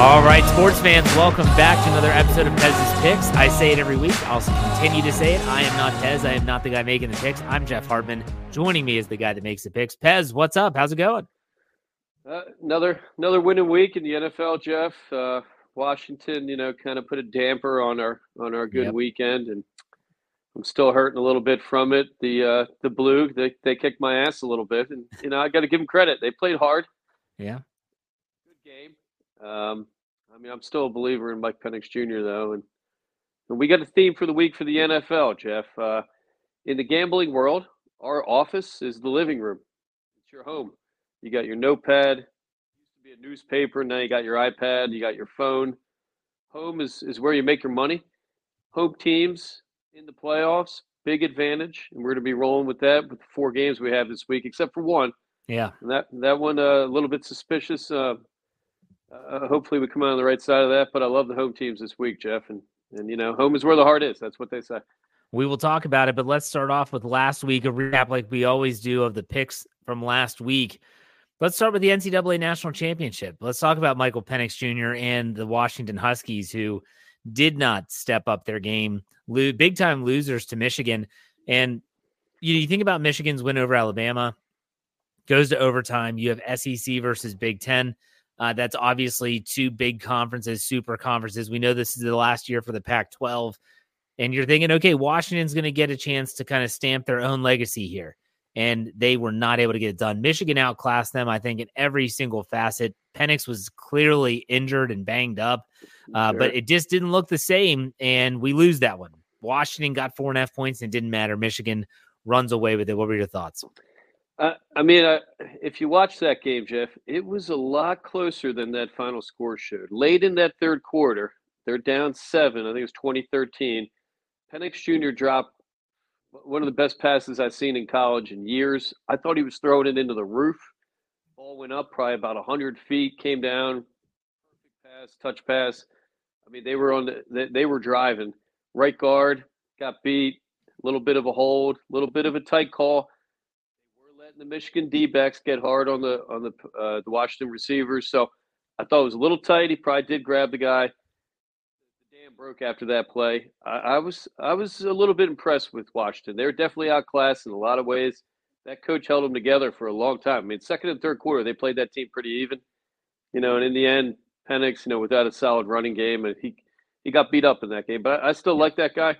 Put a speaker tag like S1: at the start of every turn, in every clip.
S1: All right, sports fans, welcome back to another episode of Pez's Picks. I say it every week. I'll continue to say it. I am not Pez. I am not the guy making the picks. I'm Jeff Hartman. Joining me is the guy that makes the picks. Pez, what's up? How's it going?
S2: Uh, another another winning week in the NFL, Jeff. Uh, Washington, you know, kind of put a damper on our on our good
S1: Yep.
S2: weekend, and I'm still hurting a little bit from it. The uh, the blue, they they kicked my ass a little bit, and you know, I got to give them credit. They played hard,
S1: Yeah.
S2: Um, I mean, I'm still a believer in Mike Penix Jr. though, and, and we got a theme for the week for the NFL, Jeff. Uh, in the gambling world, our office is the living room. It's your home. You got your notepad. Used to be a newspaper. Now you got your iPad. You got your phone. Home is is where you make your money. Home teams in the playoffs, big advantage, and we're going to be rolling with that with the four games we have this week, except for one.
S1: Yeah.
S2: And that that one uh, a little bit suspicious. Uh, uh, hopefully we come out on the right side of that. But I love the home teams this week, Jeff, and and you know home is where the heart is. That's what they say.
S1: We will talk about it, but let's start off with last week, a recap like we always do of the picks from last week. Let's start with the NCAA National Championship. Let's talk about Michael Penix Jr. and the Washington Huskies, who did not step up their game, lo- big time losers to Michigan. And you, you think about Michigan's win over Alabama, goes to overtime. You have SEC versus Big Ten. Uh, that's obviously two big conferences, super conferences. We know this is the last year for the Pac 12. And you're thinking, okay, Washington's going to get a chance to kind of stamp their own legacy here. And they were not able to get it done. Michigan outclassed them, I think, in every single facet. Penix was clearly injured and banged up, uh, but it just didn't look the same. And we lose that one. Washington got four and a half points and it didn't matter. Michigan runs away with it. What were your thoughts?
S2: Uh, I mean, uh, if you watch that game, Jeff, it was a lot closer than that final score showed. Late in that third quarter, they're down seven. I think it was 2013. Penix Jr. dropped one of the best passes I've seen in college in years. I thought he was throwing it into the roof. Ball went up probably about 100 feet, came down. Perfect pass, touch pass. I mean, they were on the, they, they were driving. Right guard got beat. A little bit of a hold, a little bit of a tight call letting the Michigan D-backs get hard on the on the uh, the Washington receivers. So I thought it was a little tight. He probably did grab the guy. The dam broke after that play. I, I was I was a little bit impressed with Washington. They were definitely outclassed in a lot of ways. that coach held them together for a long time. I mean, second and third quarter, they played that team pretty even, you know. And in the end, Penix, you know, without a solid running game, and he he got beat up in that game. But I, I still yeah. like that guy.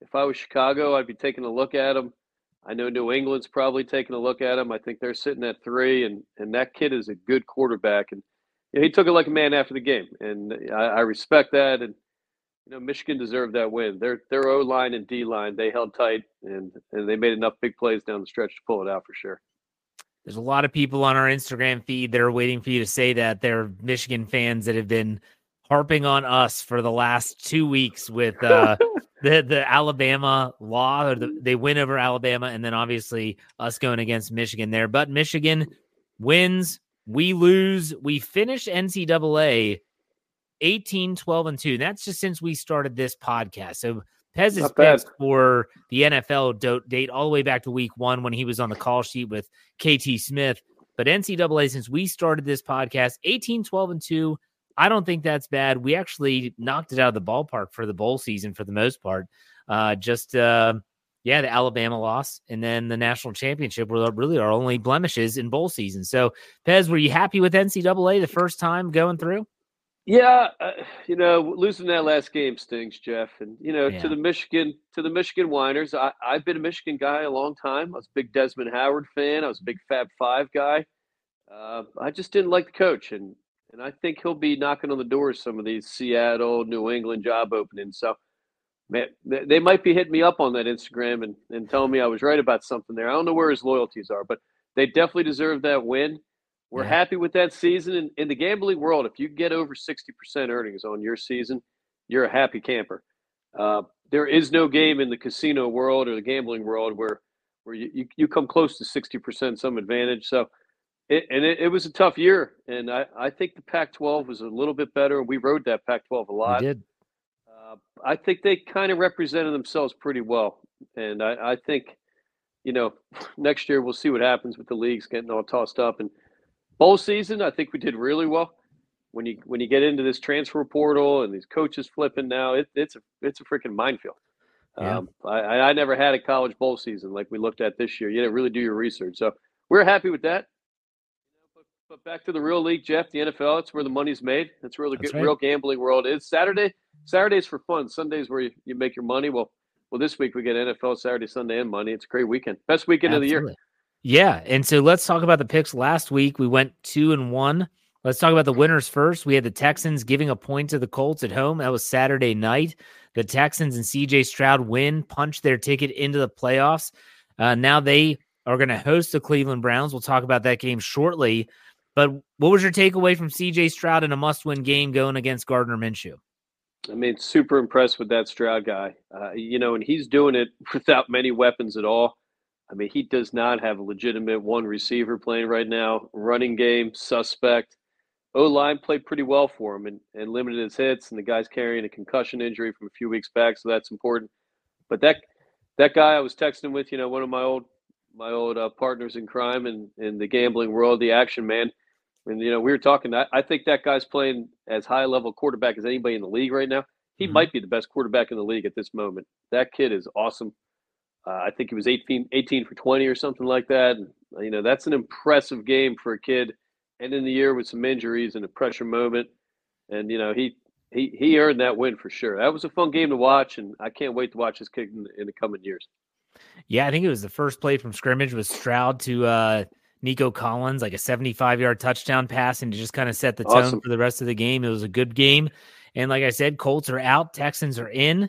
S2: If I was Chicago, I'd be taking a look at him. I know New England's probably taking a look at him. I think they're sitting at three, and and that kid is a good quarterback, and you know, he took it like a man after the game, and I, I respect that. And you know, Michigan deserved that win. Their their O line and D line they held tight, and and they made enough big plays down the stretch to pull it out for sure.
S1: There's a lot of people on our Instagram feed that are waiting for you to say that. They're Michigan fans that have been harping on us for the last two weeks with uh, the the Alabama law, or the, they win over Alabama, and then obviously us going against Michigan there. But Michigan wins, we lose, we finish NCAA 18, 12, and 2. That's just since we started this podcast. So Pez's picks for the NFL do- date all the way back to week one when he was on the call sheet with KT Smith. But NCAA, since we started this podcast, 18, 12, and 2, I don't think that's bad. We actually knocked it out of the ballpark for the bowl season for the most part. Uh, just uh, yeah, the Alabama loss and then the national championship were really our only blemishes in bowl season. So, Pez, were you happy with NCAA the first time going through?
S2: Yeah, uh, you know, losing that last game stings, Jeff. And you know, yeah. to the Michigan to the Michigan whiners, I, I've been a Michigan guy a long time. I was a big Desmond Howard fan. I was a big Fab Five guy. Uh, I just didn't like the coach, and and I think he'll be knocking on the doors some of these Seattle, New England job openings. So, man, they might be hitting me up on that Instagram and, and telling me I was right about something there. I don't know where his loyalties are, but they definitely deserve that win. We're yeah. happy with that season. In, in the gambling world, if you get over 60% earnings on your season, you're a happy camper. Uh, there is no game in the casino world or the gambling world where where you, you, you come close to 60% some advantage. So – it, and it, it, was a tough year, and I, I think the Pac-12 was a little bit better. We rode that Pac-12 a lot.
S1: We did.
S2: Uh, I think they kind of represented themselves pretty well, and I, I, think, you know, next year we'll see what happens with the leagues getting all tossed up. And bowl season, I think we did really well. When you when you get into this transfer portal and these coaches flipping now, it, it's a it's a freaking minefield. Yeah. Um, I, I never had a college bowl season like we looked at this year. You didn't really do your research, so we're happy with that. But back to the real league, Jeff. The NFL. It's where the money's made. That's where the That's right. real gambling world is. Saturday, Saturdays for fun. Sundays where you, you make your money. Well, well, this week we get NFL Saturday, Sunday, and money. It's a great weekend. Best weekend Absolutely. of the year.
S1: Yeah, and so let's talk about the picks. Last week we went two and one. Let's talk about the winners first. We had the Texans giving a point to the Colts at home. That was Saturday night. The Texans and CJ Stroud win, punch their ticket into the playoffs. Uh, now they are going to host the Cleveland Browns. We'll talk about that game shortly. But what was your takeaway from CJ Stroud in a must win game going against Gardner Minshew?
S2: I mean, super impressed with that Stroud guy. Uh, you know, and he's doing it without many weapons at all. I mean, he does not have a legitimate one receiver playing right now. Running game, suspect. O line played pretty well for him and, and limited his hits, and the guy's carrying a concussion injury from a few weeks back, so that's important. But that that guy I was texting with, you know, one of my old my old uh, partners in crime and in, in the gambling world, the action man and you know, we were talking. I, I think that guy's playing as high level quarterback as anybody in the league right now. He mm-hmm. might be the best quarterback in the league at this moment. That kid is awesome. Uh, I think he was 18, 18 for 20 or something like that. And, you know, that's an impressive game for a kid ending the year with some injuries and a pressure moment. And, you know, he, he, he earned that win for sure. That was a fun game to watch, and I can't wait to watch this kid in, in the coming years.
S1: Yeah, I think it was the first play from scrimmage was Stroud to uh, Nico Collins, like a 75 yard touchdown pass, and to just kind of set the tone for the rest of the game. It was a good game. And like I said, Colts are out, Texans are in.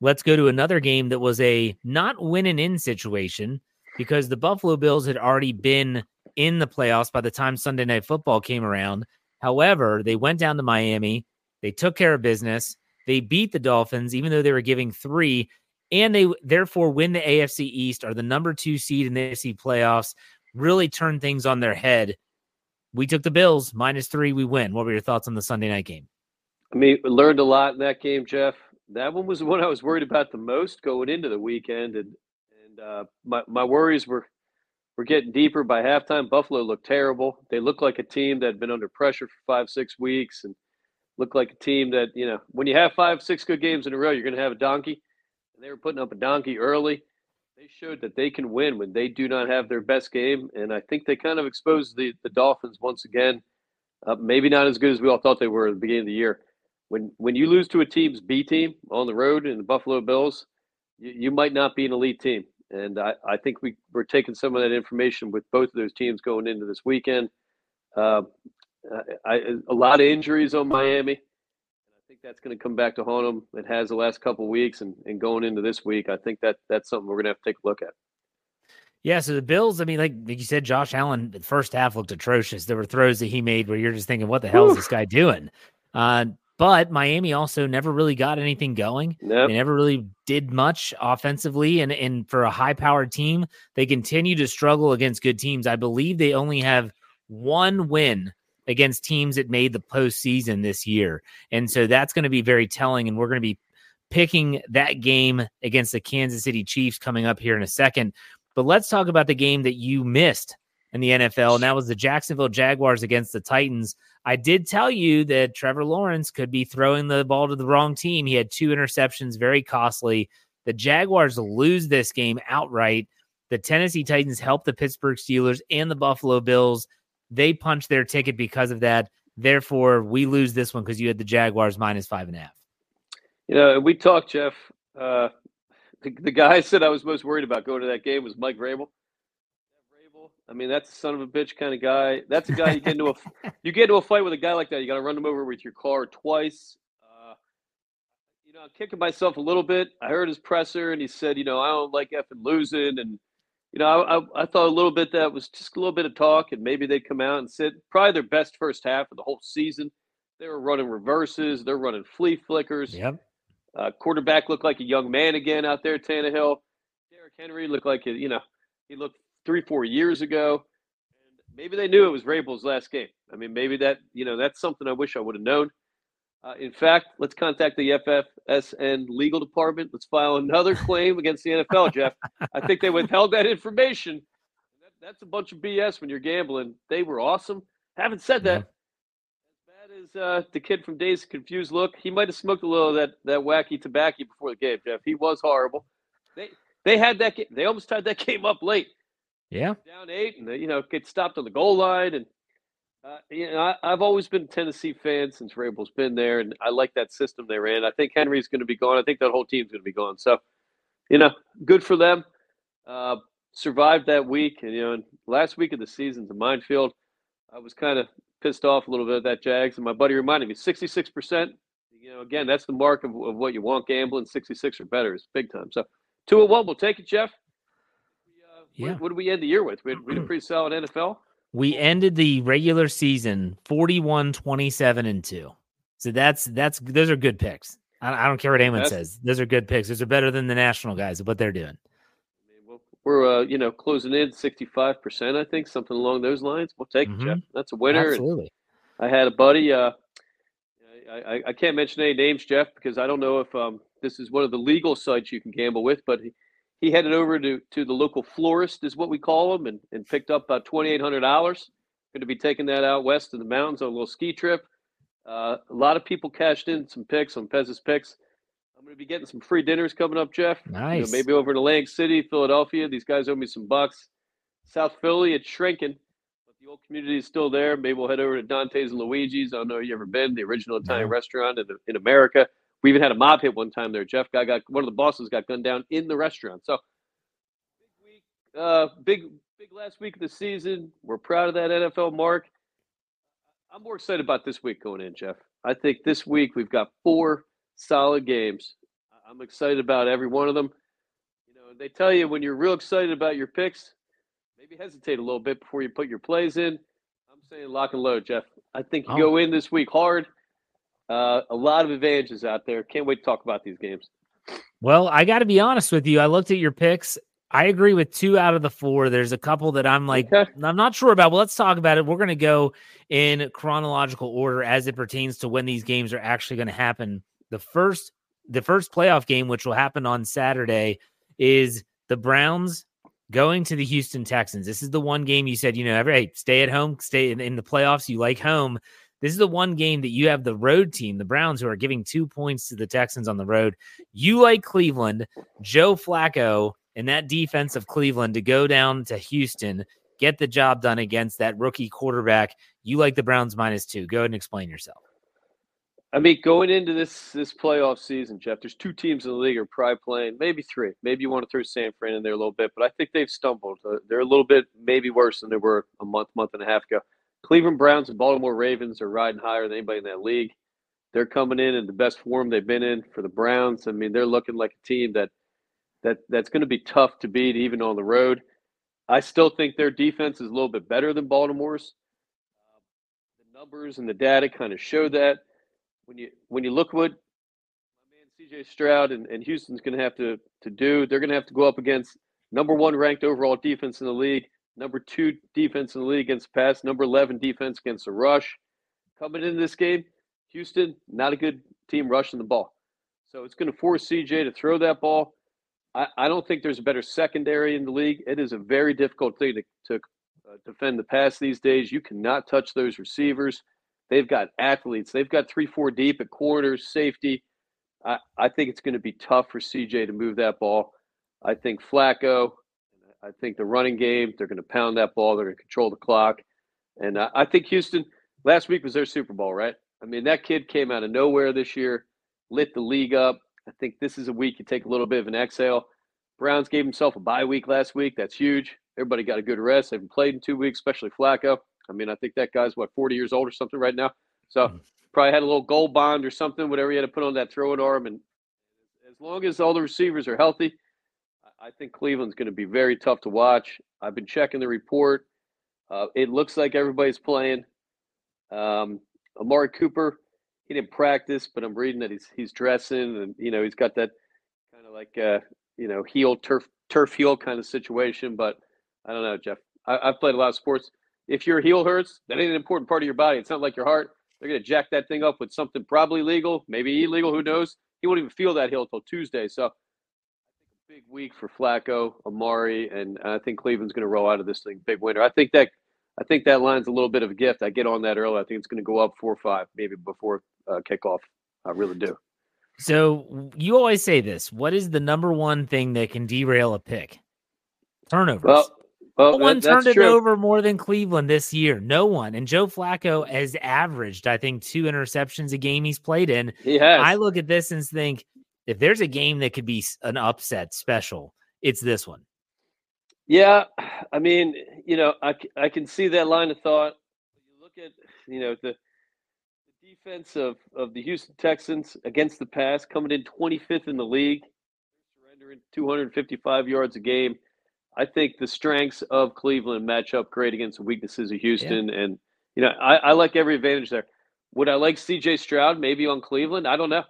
S1: Let's go to another game that was a not win and in situation because the Buffalo Bills had already been in the playoffs by the time Sunday Night Football came around. However, they went down to Miami, they took care of business, they beat the Dolphins, even though they were giving three, and they therefore win the AFC East, are the number two seed in the AFC playoffs really turned things on their head. We took the Bills minus three. We win. What were your thoughts on the Sunday night game?
S2: I mean, learned a lot in that game, Jeff. That one was the one I was worried about the most going into the weekend, and and uh, my my worries were were getting deeper by halftime. Buffalo looked terrible. They looked like a team that had been under pressure for five six weeks, and looked like a team that you know when you have five six good games in a row, you're going to have a donkey. And they were putting up a donkey early They showed that they can win when they do not have their best game, and I think they kind of exposed the the Dolphins once again. Uh, maybe not as good as we all thought they were at the beginning of the year. When when you lose to a team's B team on the road in the Buffalo Bills, you, you might not be an elite team. And I, I think we, we're taking some of that information with both of those teams going into this weekend. Uh, I, a lot of injuries on Miami. I think that's going to come back to haunt them. It has the last couple of weeks, and, and going into this week, I think that that's something we're going to have to take a look at.
S1: Yeah, so the Bills, I mean, like, like you said, Josh Allen, the first half looked atrocious. There were throws that he made where you're just thinking, what the hell is this guy doing? Uh, but Miami also never really got anything going.
S2: Nope.
S1: They never really did much offensively. And, and for a high powered team, they continue to struggle against good teams. I believe they only have one win against teams that made the postseason this year. And so that's going to be very telling. And we're going to be picking that game against the Kansas City Chiefs coming up here in a second. But let's talk about the game that you missed in the NFL, and that was the Jacksonville Jaguars against the Titans. I did tell you that Trevor Lawrence could be throwing the ball to the wrong team. He had two interceptions, very costly. The Jaguars lose this game outright. The Tennessee Titans help the Pittsburgh Steelers and the Buffalo Bills. They punch their ticket because of that. Therefore, we lose this one because you had the Jaguars minus five and a half.
S2: You know, we talked, Jeff. Uh, the, the guy I said I was most worried about going to that game was Mike Vrabel. I mean, that's a son of a bitch kind of guy. That's a guy you get into a you get into a fight with a guy like that. You got to run him over with your car twice. Uh, you know, I'm kicking myself a little bit. I heard his presser, and he said, you know, I don't like effing losing, and you know, I, I, I thought a little bit that was just a little bit of talk, and maybe they'd come out and sit. Probably their best first half of the whole season. They were running reverses. They're running flea flickers.
S1: Yep.
S2: Uh, quarterback looked like a young man again out there. Tannehill. Derrick Henry looked like a, you know he looked three, four years ago. And maybe they knew it was Vrabel's last game. I mean, maybe that, you know, that's something I wish I would have known. Uh, in fact, let's contact the FFSN legal department. Let's file another claim against the NFL, Jeff. I think they withheld that information. That, that's a bunch of BS when you're gambling. They were awesome. Haven't said that. As bad as uh, the kid from Dazed and Confused look, he might have smoked a little of that, that wacky tobacco before the game, Jeff. He was horrible. They they had that. They almost had that game up late.
S1: Yeah.
S2: Down eight, and they, you know get stopped on the goal line, and uh, you know I, have always been a Tennessee fan since Vrabel's been there, and I like that system they ran. I think Henry's going to be gone. I think that whole team's going to be gone. So, you know, good for them. Uh, survived that week, and you know, last week of the season's a minefield. I was kind of pissed off a little bit at that Jags, and my buddy reminded me, sixty-six percent. You know, again, that's the mark of, of what you want gambling. Sixty-six or better is big time. So, two and one, we'll take it, Jeff.
S1: Yeah.
S2: What, what did we end the year with? We had, we had a pretty solid NFL.
S1: We ended the regular season 41 27 and 2. So that's that's those are good picks. I, I don't care what anyone that's, says. Those are good picks. Those are better than the national guys what they're doing.
S2: We're uh, you know closing in 65 percent. I think something along those lines. We'll take mm-hmm. it, Jeff. That's a winner.
S1: Absolutely.
S2: I had a buddy. Uh, I, I can't mention any names, Jeff, because I don't know if um, this is one of the legal sites you can gamble with, but he, he headed over to, to the local florist, is what we call them, and, and picked up about $2,800. Going to be taking that out west of the mountains on a little ski trip. Uh, a lot of people cashed in some picks on Pez's picks. I'm going to be getting some free dinners coming up, Jeff.
S1: Nice.
S2: You know, maybe over in Atlantic City, Philadelphia. These guys owe me some bucks. South Philly, it's shrinking, but the old community is still there. Maybe we'll head over to Dante's and Luigi's. I don't know if you ever been, the original Italian no. restaurant in, in America. We even had a mob hit one time there. Jeff guy got one of the bosses got gunned down in the restaurant. So big week, uh, big big last week of the season. We're proud of that NFL mark. I'm more excited about this week going in, Jeff. I think this week we've got four solid games. I'm excited about every one of them. You know, they tell you when you're real excited about your picks, maybe hesitate a little bit before you put your plays in. I'm saying lock and load, Jeff. I think you oh. go in this week hard. Uh, a lot of advantages out there. Can't wait to talk about these games.
S1: Well, I got to be honest with you. I looked at your picks. I agree with two out of the four. There's a couple that I'm like, okay. I'm not sure about. Well, let's talk about it. We're going to go in chronological order as it pertains to when these games are actually going to happen. The first, the first playoff game, which will happen on Saturday, is the Browns going to the Houston Texans. This is the one game you said, you know, every hey, stay at home, stay in, in the playoffs. You like home. This is the one game that you have the road team, the Browns, who are giving two points to the Texans on the road. You like Cleveland, Joe Flacco, and that defense of Cleveland to go down to Houston, get the job done against that rookie quarterback. You like the Browns minus two. Go ahead and explain yourself.
S2: I mean, going into this this playoff season, Jeff, there's two teams in the league are probably playing, maybe three. Maybe you want to throw San Fran in there a little bit, but I think they've stumbled. Uh, they're a little bit maybe worse than they were a month, month and a half ago. Cleveland Browns and Baltimore Ravens are riding higher than anybody in that league. They're coming in in the best form they've been in for the Browns. I mean, they're looking like a team that that that's going to be tough to beat even on the road. I still think their defense is a little bit better than Baltimore's. The numbers and the data kind of show that when you when you look what my man CJ Stroud and, and Houston's going to have to to do, they're going to have to go up against number one ranked overall defense in the league, number two defense in the league against the pass, number eleven defense against the rush. Coming into this game, Houston not a good team rushing the ball, so it's going to force CJ to throw that ball. I, I don't think there's a better secondary in the league. It is a very difficult thing to, to uh, defend the pass these days. You cannot touch those receivers. They've got athletes. They've got three, four deep at corners, safety. I, I think it's going to be tough for CJ to move that ball. I think Flacco, I think the running game, they're going to pound that ball. They're going to control the clock. And I, I think Houston, last week was their Super Bowl, right? I mean, that kid came out of nowhere this year, lit the league up. I think this is a week you take a little bit of an exhale. Browns gave himself a bye week last week. That's huge. Everybody got a good rest. They haven't played in two weeks, especially Flacco. I mean, I think that guy's what 40 years old or something right now. So mm-hmm. probably had a little gold bond or something, whatever he had to put on that throwing arm. And as long as all the receivers are healthy, I think Cleveland's going to be very tough to watch. I've been checking the report. Uh, it looks like everybody's playing. Um, Amari Cooper, he didn't practice, but I'm reading that he's he's dressing, and you know he's got that kind of like uh, you know heel turf turf heel kind of situation. But I don't know, Jeff. I, have played a lot of sports if your heel hurts, that ain't an important part of your body. It's not like your heart. They're going to jack that thing up with something probably legal, maybe illegal. Who knows? He won't even feel that heel until Tuesday. So big week for Flacco, Amari, and I think Cleveland's going to roll out of this thing big winner. I think that I think that line's a little bit of a gift. I get on that early. I think it's going to go up four or five, maybe before uh, kickoff. I really do.
S1: So you always say this. What is the number one thing that can derail a pick? Turnovers.
S2: Well,
S1: well, no one turned it true. over more than Cleveland this year. No one. And Joe Flacco has averaged, I think, two interceptions a game he's played in.
S2: He has.
S1: I look at this and think if there's a game that could be an upset special, it's this one.
S2: Yeah. I mean, you know, I, I can see that line of thought. You look at, you know, the, the defense of, of the Houston Texans against the pass coming in 25th in the league, surrendering 255 yards a game I think the strengths of Cleveland match up great against the weaknesses of Houston. Yeah. And, you know, I, I, like every advantage there. Would I like CJ Stroud maybe on Cleveland? I don't know.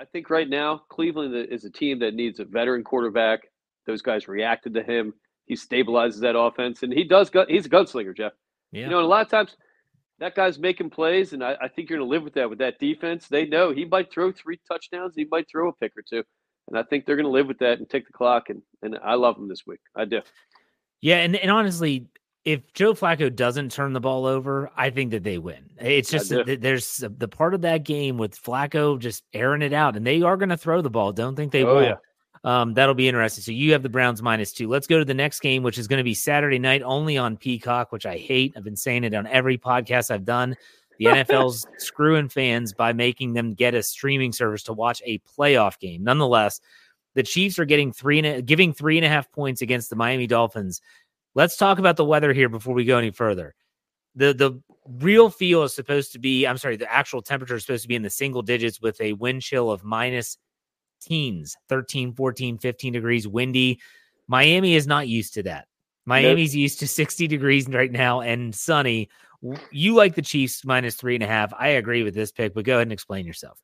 S2: I, think right now, Cleveland is a team that needs a veteran quarterback. Those guys reacted to him. He stabilizes that offense, and he does. He's a gunslinger, Jeff. Yeah. You know, and a lot of times that guy's making plays, and I, I think you're going to live with that with that defense. They know he might throw three touchdowns, he might throw a pick or two and I think they're going to live with that and take the clock. And and I love them this week. I do.
S1: Yeah, and and honestly, if Joe Flacco doesn't turn the ball over, I think that they win. It's just there's the part of that game with Flacco just airing it out, and they are going to throw the ball. Don't think they oh, will. Yeah. Um, that'll be interesting. So you have the Browns minus two. Let's go to the next game, which is going to be Saturday night only on Peacock, which I hate. I've been saying it on every podcast I've done. The NFL's screwing fans by making them get a streaming service to watch a playoff game. Nonetheless, the Chiefs are getting three and a, giving three and a half points against the Miami Dolphins. Let's talk about the weather here before we go any further. The the real feel is supposed to be, I'm sorry, the actual temperature is supposed to be in the single digits with a wind chill of minus teens, 13, 14, 15 degrees, windy. Miami is not used to that. Miami's nope. used to 60 degrees right now and sunny you like the Chiefs minus three and a half. I agree with this pick, but go ahead and explain yourself.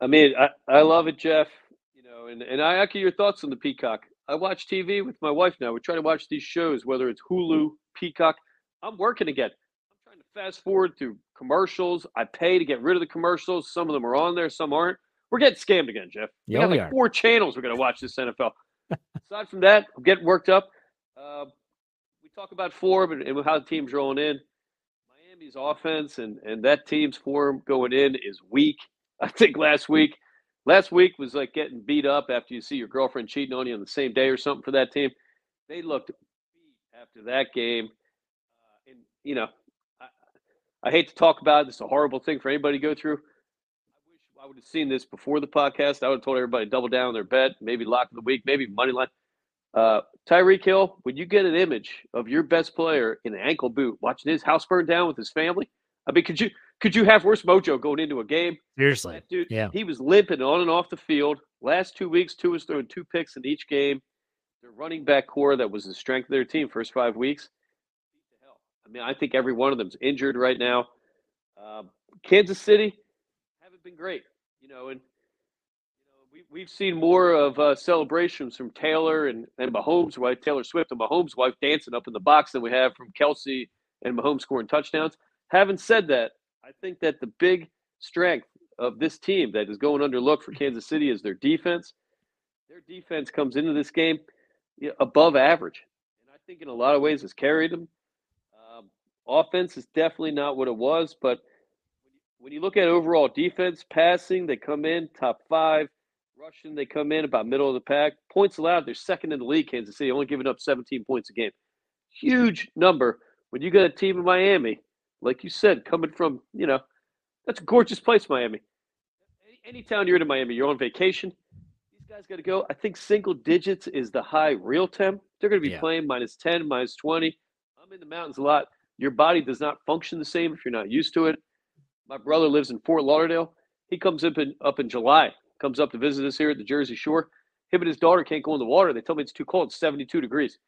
S2: I mean, I, I love it, Jeff. You know, and, and I echo your thoughts on the Peacock. I watch TV with my wife now. We try to watch these shows, whether it's Hulu, Peacock. I'm working again. I'm trying to fast forward through commercials. I pay to get rid of the commercials. Some of them are on there, some aren't. We're getting scammed again, Jeff. Yeah, we got we like are. four channels we're going to watch this NFL. Aside from that, I'm getting worked up. Uh, we talk about form and, and how the team's rolling in. Miami's offense and, and that team's form going in is weak. I think last week last week was like getting beat up after you see your girlfriend cheating on you on the same day or something for that team. They looked beat after that game, uh, and you know, I, I hate to talk about it. It's a horrible thing for anybody to go through. I wish I would have seen this before the podcast. I would have told everybody to double down on their bet, maybe lock of the week, maybe money line. Uh, Tyreek Hill, when you get an image of your best player in an ankle boot watching his house burn down with his family, I mean, could you could you have worse mojo going into a game?
S1: Seriously,
S2: that dude,
S1: yeah,
S2: he was limping on and off the field. Last two weeks, two was throwing two picks in each game. Their running back core that was the strength of their team first five weeks. I mean, I think every one of them's injured right now. Um, Kansas City haven't been great, you know, and we, we've seen more of uh, celebrations from Taylor and, and Mahomes' wife, Taylor Swift and Mahomes' wife dancing up in the box than we have from Kelce and Mahomes scoring touchdowns. Having said that, I think that the big strength of this team that is going under look for Kansas City is their defense. Their defense comes into this game above average. And I think in a lot of ways has carried them. Um, offense is definitely not what it was, but when you look at overall defense, passing, they come in top five. Rushing, they come in about middle of the pack. Points allowed, they're second in the league, Kansas City, only giving up 17 points a game. Huge number. When you got a team in Miami, like you said, coming from, you know, that's a gorgeous place, Miami. Any, town you're in Miami, you're on vacation. These guys got to go. I think single digits is the high real temp. They're going to be yeah. playing minus 10, minus 20. I'm in the mountains a lot. Your body does not function the same if you're not used to it. My brother lives in Fort Lauderdale. He comes up in up in July comes up to visit us here at the Jersey Shore. Him and his daughter can't go in the water. They tell me it's too cold. It's 72 degrees.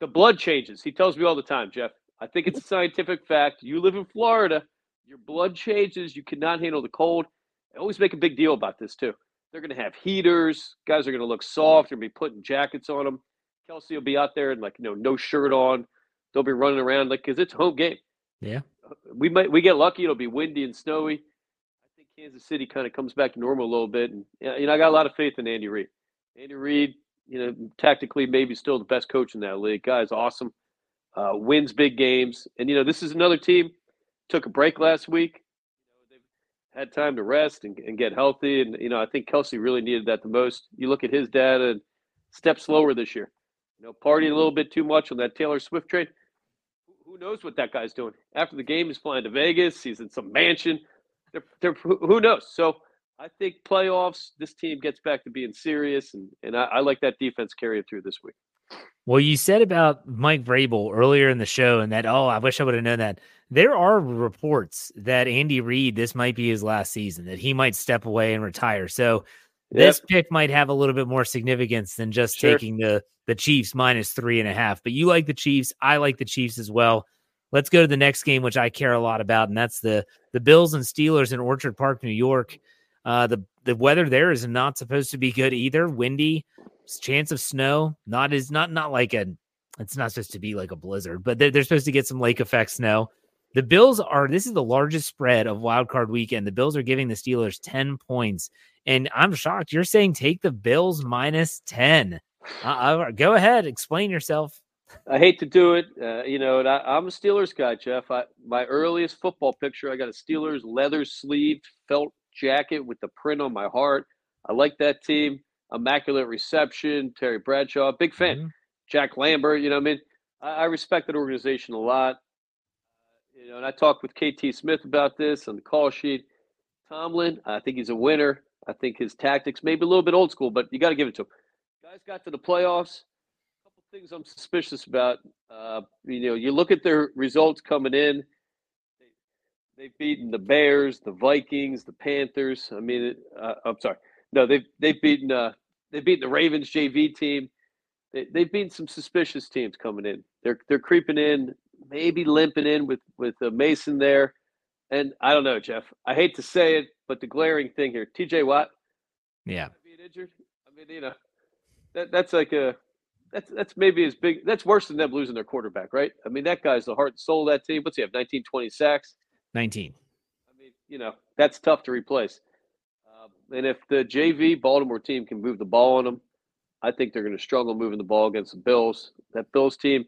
S2: The blood changes. He tells me all the time, Jeff. I think it's a scientific fact. You live in Florida, your blood changes. You cannot handle the cold. I always make a big deal about this, too. They're going to have heaters. Guys are going to look soft. They're going to be putting jackets on them. Kelce will be out there and, like, you know, no shirt on. They'll be running around, like, because it's home game.
S1: Yeah.
S2: We might we get lucky. It'll be windy and snowy. I think Kansas City kind of comes back to normal a little bit. And you know, I got a lot of faith in Andy Reid. Andy Reid, you know, tactically maybe still the best coach in that league. Guy's awesome. Uh, wins big games, and you know, this is another team took a break last week. They've had time to rest and, and get healthy, and you know, I think Kelce really needed that the most. You look at his data and step slower this year. You know, partying a little bit too much on that Taylor Swift trade. Who knows what that guy's doing? After the game, he's flying to Vegas. He's in some mansion they're, they're, who knows? So I think playoffs, this team gets back to being serious, and, and I, I like that defense carrying through this week.
S1: Well, you said about Mike Vrabel earlier in the show, and that, oh, I wish I would have known that. There are reports that Andy Reid, this might be his last season, that he might step away and retire. So yep. this pick might have a little bit more significance than just sure. taking the the Chiefs minus three and a half. But you like the Chiefs. I like the Chiefs as well. Let's go to the next game, which I care a lot about, and that's the the Bills and Steelers in Orchard Park, New York. Uh, the the weather there is not supposed to be good either. Windy, chance of snow. Not is not not like a. It's not supposed to be like a blizzard, but they're, they're supposed to get some lake effect snow. The Bills are. This is the largest spread of Wild Card Weekend. The Bills are giving the Steelers ten points, and I'm shocked. You're saying take the Bills minus ten. Uh, uh go ahead, explain yourself.
S2: I hate to do it, uh, you know. I, am a Steelers guy, Jeff. I, my earliest football picture, I got a Steelers leather sleeved felt jacket with the print on my heart. I like that team. Immaculate reception, Terry Bradshaw, big fan. Mm-hmm. Jack Lambert, you know, I mean, I, I respect that organization a lot. Uh, you know, and I talked with KT Smith about this on the call sheet. Tomlin, I think he's a winner. I think his tactics maybe a little bit old school, but you got to give it to him. Guys got to the playoffs A couple things I'm suspicious about. Uh, you know, you look at their results coming in. They, have beaten the Bears, the Vikings, the Panthers. I mean, uh, I'm sorry. No, they've they've beaten uh, they've beaten the Ravens JV team. They, they've beaten some suspicious teams coming in. They're they're creeping in, maybe limping in with with uh, Mason there. And I don't know, Jeff. I hate to say it, but the glaring thing here, T.J. Watt.
S1: Yeah.
S2: Being injured. I mean, you know, that that's like a that's that's maybe as big. That's worse than them losing their quarterback, right? I mean, that guy's the heart and soul of that team. What's he have? 19, 20 sacks.
S1: 19.
S2: I mean, you know, that's tough to replace. And if the JV Baltimore team can move the ball on them, I think they're going to struggle moving the ball against the Bills. That Bills team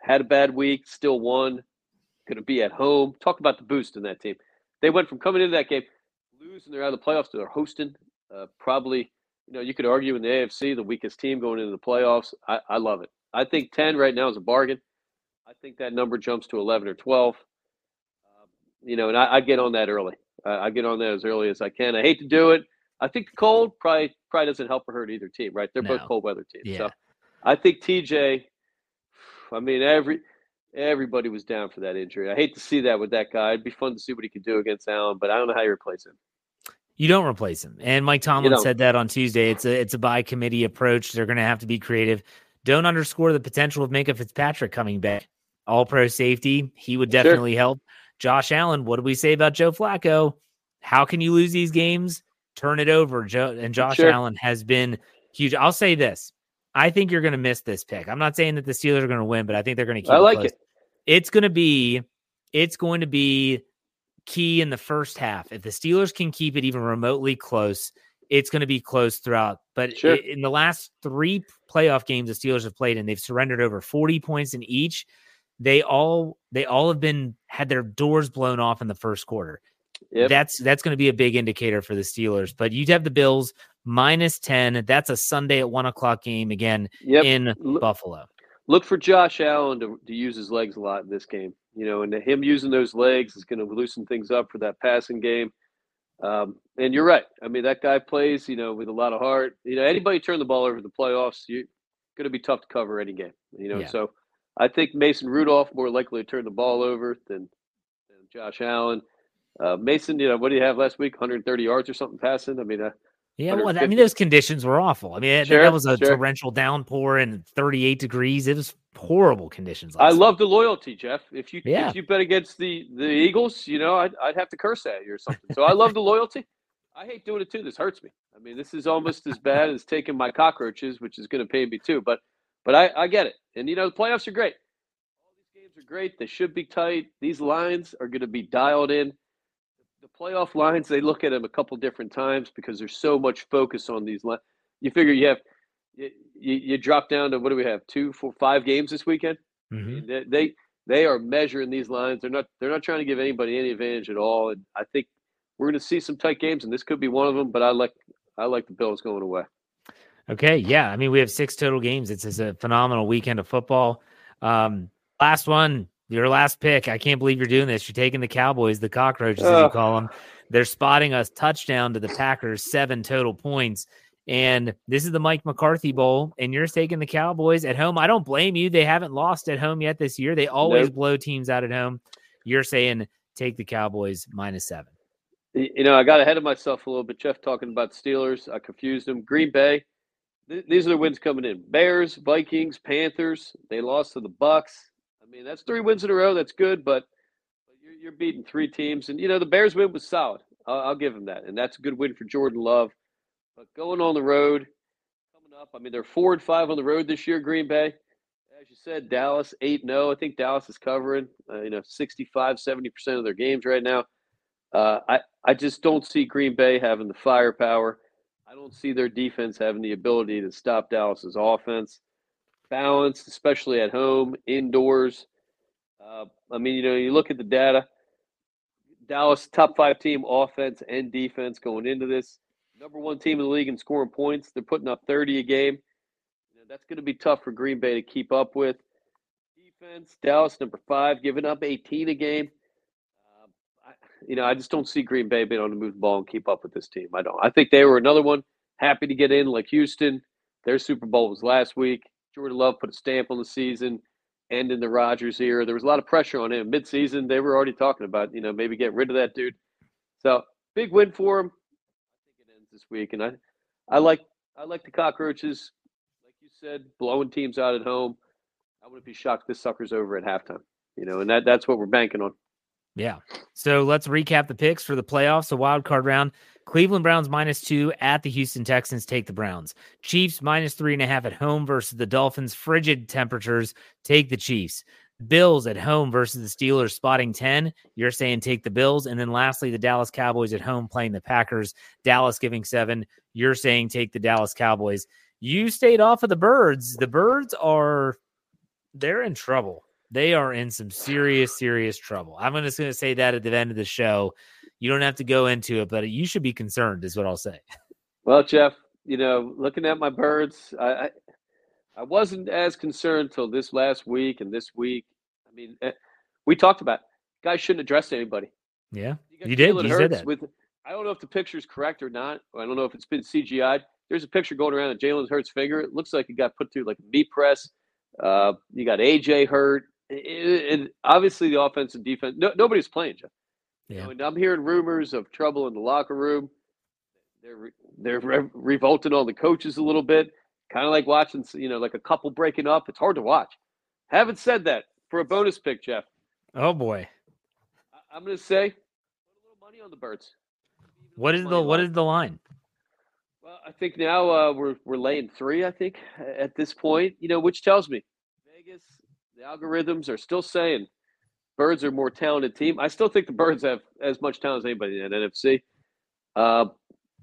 S2: had a bad week, still won. Going to be at home. Talk about the boost in that team. They went from coming into that game losing, they're out of the playoffs, to they're hosting. Uh, probably, you know, you could argue in the AFC, the weakest team going into the playoffs. I, I love it. I think 10 right now is a bargain. I think that number jumps to 11 or 12. Um, you know, and I, I, get on that early. I, get on that as early as I can. I hate to do it. I think the cold probably probably doesn't help or hurt either team, right? They're no. both cold weather teams. Yeah. So I think TJ. I mean, every everybody was down for that injury. I hate to see that with that guy. It'd be fun to see what he could do against Allen, but I don't know how you replace him.
S1: You don't replace him. And Mike Tomlin said that on Tuesday. It's a it's a by committee approach. They're going to have to be creative. Don't underscore the potential of Minkah Fitzpatrick coming back. All pro safety, he would definitely sure. help. Josh Allen, what do we say about Joe Flacco? How can you lose these games? Turn it over. Joe and Josh sure. Allen has been huge. I'll say this. I think you're going to miss this pick. I'm not saying that the Steelers are going to win, but I think they're going to keep
S2: I like
S1: it.
S2: it.
S1: It's going to be it's going to be key in the first half. If the Steelers can keep it even remotely close, it's going to be close throughout. But sure. in the last three playoff games the Steelers have played, and they've surrendered over 40 points in each, they all they all have been had their doors blown off in the first quarter. Yep. That's that's going to be a big indicator for the Steelers. But you'd have the Bills minus 10. That's a Sunday at one o'clock game again yep. in look, Buffalo.
S2: Look for Josh Allen to, to use his legs a lot in this game. You know, and him using those legs is going to loosen things up for that passing game. Um, and you're right. I mean, that guy plays, you know, with a lot of heart. You know, anybody turn the ball over the playoffs, you're going to be tough to cover any game. You know, yeah. so I think Mason Rudolph more likely to turn the ball over than, than Josh Allen. Uh, Mason, you know, what do you have last week? 130 yards or something passing. I mean, uh,
S1: yeah, well, I mean, those conditions were awful. I mean, sure, that was a sure. torrential downpour and 38 degrees. It was horrible conditions.
S2: I love the loyalty, Jeff. If you yeah. if you bet against the the Eagles, you know, I'd, I'd have to curse at you or something. So I love the loyalty. I hate doing it too. This hurts me. I mean, this is almost as bad as taking my cockroaches, which is going to pay me too. But but I, I get it. And you know, the playoffs are great. All these games are great. They should be tight. These lines are going to be dialed in the playoff lines, they look at them a couple different times because there's so much focus on these lines. You figure you have you, you, drop down to what do we have two, four, five games this weekend? Mm-hmm. They, they they are measuring these lines. They're not they're not trying to give anybody any advantage at all. And I think we're going to see some tight games, and this could be one of them. But I like I like the Bills going away.
S1: Okay, yeah. I mean, we have six total games. It's, it's a phenomenal weekend of football. Um, last one, your last pick. I can't believe you're doing this. You're taking the Cowboys, the cockroaches, as you call them. They're spotting us touchdown to the Packers, seven total points. And this is the Mike McCarthy Bowl, and you're taking the Cowboys at home. I don't blame you. They haven't lost at home yet this year. They always nope. blow teams out at home. You're saying take the Cowboys minus seven.
S2: You know, I got ahead of myself a little bit. Jeff talking about Steelers, I confused them. Green Bay, th- these are the wins coming in. Bears, Vikings, Panthers. They lost to the Bucs. I mean, that's three wins in a row. That's good, but you're, you're beating three teams, and you know the Bears win was solid. I'll, I'll give them that, and that's a good win for Jordan Love. But going on the road, coming up, I mean, they're four and five on the road this year. Green Bay, as you said, Dallas eight zero. Oh. I think Dallas is covering, uh, you know, 65, 70 percent of their games right now. Uh, I I just don't see Green Bay having the firepower. I don't see their defense having the ability to stop Dallas's offense balanced, especially at home, indoors. Uh, I mean, you know, you look at the data. Dallas top five team offense and defense going into this. Number one team in the league in scoring points. They're putting up 30 a game. You know, that's going to be tough for Green Bay to keep up with. Defense, Dallas number five, giving up 18 a game. Uh, I, you know, I just don't see Green Bay being able to move the ball and keep up with this team. I don't. I think they were another one happy to get in, like Houston. Their Super Bowl was last week. Jordan Love put a stamp on the season, and in the Rodgers era, there was a lot of pressure on him. Midseason, they were already talking about, you know, maybe get rid of that dude. So big win for him. I think it ends this week, and I, I like, I like the cockroaches. Like you said, blowing teams out at home. I wouldn't be shocked this sucker's over at halftime. You know, and that that's what we're banking on.
S1: Yeah. So let's recap the picks for the playoffs, the wild card round. Cleveland Browns minus two at the Houston Texans. Take the Browns. Chiefs minus three and a half at home versus the Dolphins. Frigid temperatures. Take the Chiefs. Bills at home versus the Steelers, spotting 10. You're saying take the Bills. And then lastly, the Dallas Cowboys at home playing the Packers. Dallas giving seven. You're saying take the Dallas Cowboys. You stayed off of the Birds. The Birds are, they're in trouble. They are in some serious, serious trouble. I'm just going to say that at the end of the show you don't have to go into it, but you should be concerned, is what I'll say.
S2: Well, Jeff, you know, looking at my birds, I, I, I wasn't as concerned till this last week and this week. I mean, eh, we talked about it. guys shouldn't address anybody.
S1: Yeah,
S2: got
S1: you, did. You said that.
S2: With, I don't know if the picture's correct or not. I don't know if it's been CGI'd. There's a picture going around of Jalen Hurts' finger. It looks like it got put through like a meat press. Uh, you got AJ hurt. And obviously, the offense and defense, no, nobody's playing, Jeff. You
S1: Yeah.
S2: know, and I'm hearing rumors of trouble in the locker room. They're re- they're re- revolting on the coaches a little bit, kind of like watching, you know, like a couple breaking up. It's hard to watch. Haven't said that for a bonus pick, Jeff.
S1: Oh boy,
S2: I- I'm going to say, put a little money on the birds.
S1: what is the what is the line?
S2: Well, I think now uh, we're we're laying three. I think at this point, you know, which tells me Vegas, the algorithms are still saying Birds are a more talented team. I still think the Birds have as much talent as anybody in that NFC. Uh,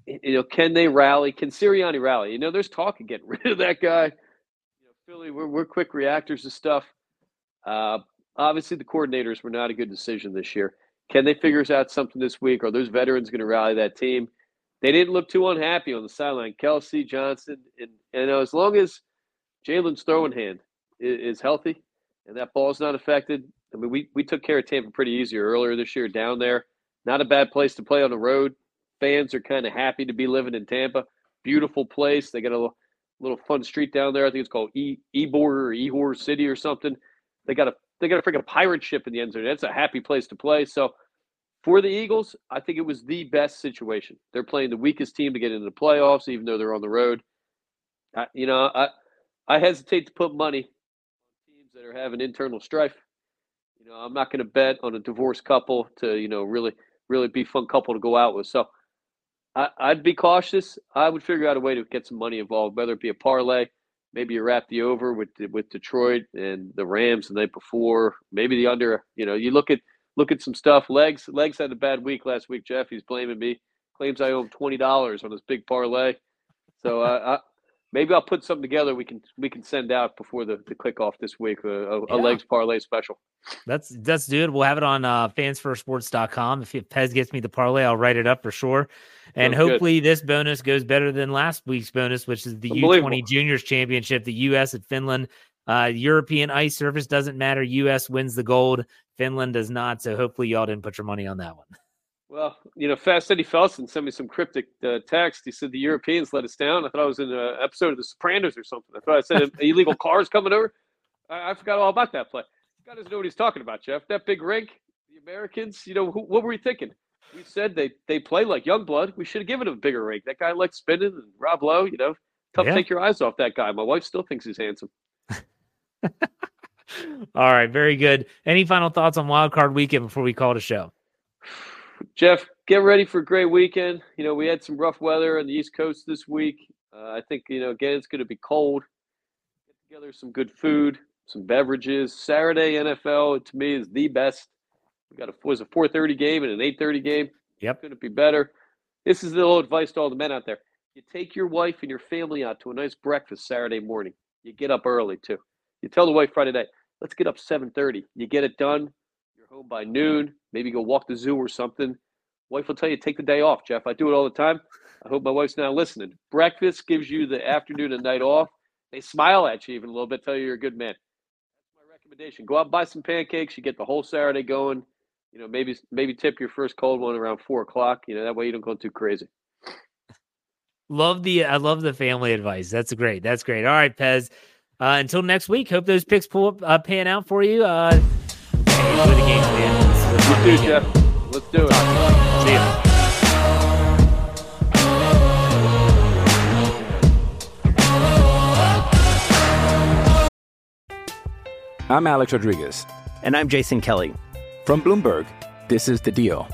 S2: you know, can they rally? Can Sirianni rally? You know, there's talk of getting rid of that guy. You know, Philly, we're we're quick reactors to stuff. Uh, obviously, the coordinators were not a good decision this year. Can they figure out something this week? Are those veterans going to rally that team? They didn't look too unhappy on the sideline. Kelce Johnson, and and uh, as long as Jalen's throwing hand is, is healthy and that ball's not affected, I mean, we we took care of Tampa pretty easy earlier this year down there. Not a bad place to play on the road. Fans are kind of happy to be living in Tampa. Beautiful place. They got a little, little fun street down there. I think it's called E Ebor or Ehor City or something. They got a they got a freaking pirate ship in the end zone. That's a happy place to play. So for the Eagles, I think it was the best situation. They're playing the weakest team to get into the playoffs, even though they're on the road. I, you know, I I hesitate to put money on teams that are having internal strife. You know, I'm not going to bet on a divorced couple to you know really really be fun couple to go out with. So I, I'd be cautious. I would figure out a way to get some money involved, whether it be a parlay, maybe you wrap the over with with Detroit and the Rams the night before, maybe the under. You know, you look at look at some stuff. Legs Legs had a bad week last week. Jeff, he's blaming me. Claims I owe him twenty dollars on his big parlay. So uh, I, maybe I'll put something together. We can we can send out before the, the kickoff this week. A, a, a legs parlay special.
S1: That's that's it. We'll have it on uh, fansfirstsports.com. If, if Pez gets me the parlay, I'll write it up for sure. And
S2: Sounds good.
S1: hopefully this bonus goes better than last week's bonus, which is the U20 Juniors Championship, the U.S. at Finland. Uh, European ice surface doesn't matter. U.S. wins the gold. Finland does not. So hopefully y'all didn't put your money on that one.
S2: Well, you know, Fast Eddie Felson sent me some cryptic uh, text. He said the Europeans let us down. I thought I was in an episode of The Sopranos or something. I thought I said illegal cars coming over. I, I forgot all about that play. God doesn't know what he's talking about, Jeff. That big rink, the Americans. You know, who, what were we thinking? We said they they play like young blood. We should have given him a bigger rink. That guy likes spinning and Rob Lowe. You know, tough
S1: Yeah.
S2: to take your eyes off that guy. My wife still thinks he's handsome.
S1: All right, very good. Any final thoughts on Wild Card Weekend before we call it a show?
S2: Jeff, get ready for a great weekend. You know, we had some rough weather on the East Coast this week. Uh, I think, you know, again, it's going to be cold. Get together some good food, some beverages. Saturday NFL, to me, is the best. We got a was a 4:30 game and an 8:30 game.
S1: Yep.
S2: Couldn't be better. This is the little advice to all the men out there. You take your wife and your family out to a nice breakfast Saturday morning. You get up early too. You tell the wife Friday night, let's get up 7:30. You get it done. Home by noon. Maybe go walk the zoo or something. Wife will tell you take the day off, Jeff. I do it all the time. I hope my wife's not listening. Breakfast gives you the afternoon and night off. They smile at you even a little bit, tell you you're a good man. That's my recommendation. Go out buy some pancakes. You get the whole Saturday going. You know, maybe maybe tip your first cold one around four o'clock. You know, that way you don't go too crazy.
S1: Love the I love the family advice. That's great. That's great. All right, Pez. Uh, until next week, hope those picks pull up, uh, pan out for you. Uh, enjoy the games, man. Let's talk
S2: You too. Jeff. Let's do it.
S1: See ya.
S3: I'm Alex Rodriguez.
S4: And I'm Jason Kelly.
S3: From Bloomberg, this is The Deal.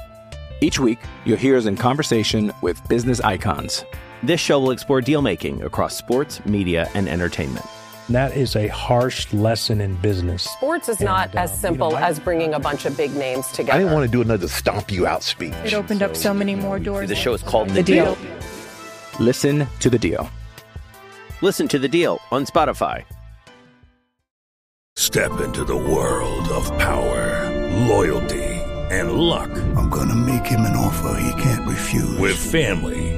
S3: Each week, you'll hear us in conversation with business icons.
S4: This show will explore deal making across sports, media, and entertainment.
S5: That is a harsh lesson in business.
S6: Sports is not
S5: And,
S6: as
S5: um, you
S6: simple
S5: know, I-
S6: as bringing a bunch of big names together.
S7: I didn't want to do another stomp you out speech.
S8: It opened up so many more doors.
S4: The show is called The,
S8: The
S4: deal.
S8: Deal.
S3: Listen to The Deal.
S4: Listen to The Deal on Spotify.
S9: Step into the world of power, loyalty, and luck.
S10: I'm going to make him an offer he can't refuse.
S9: With family,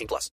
S4: 18 plus.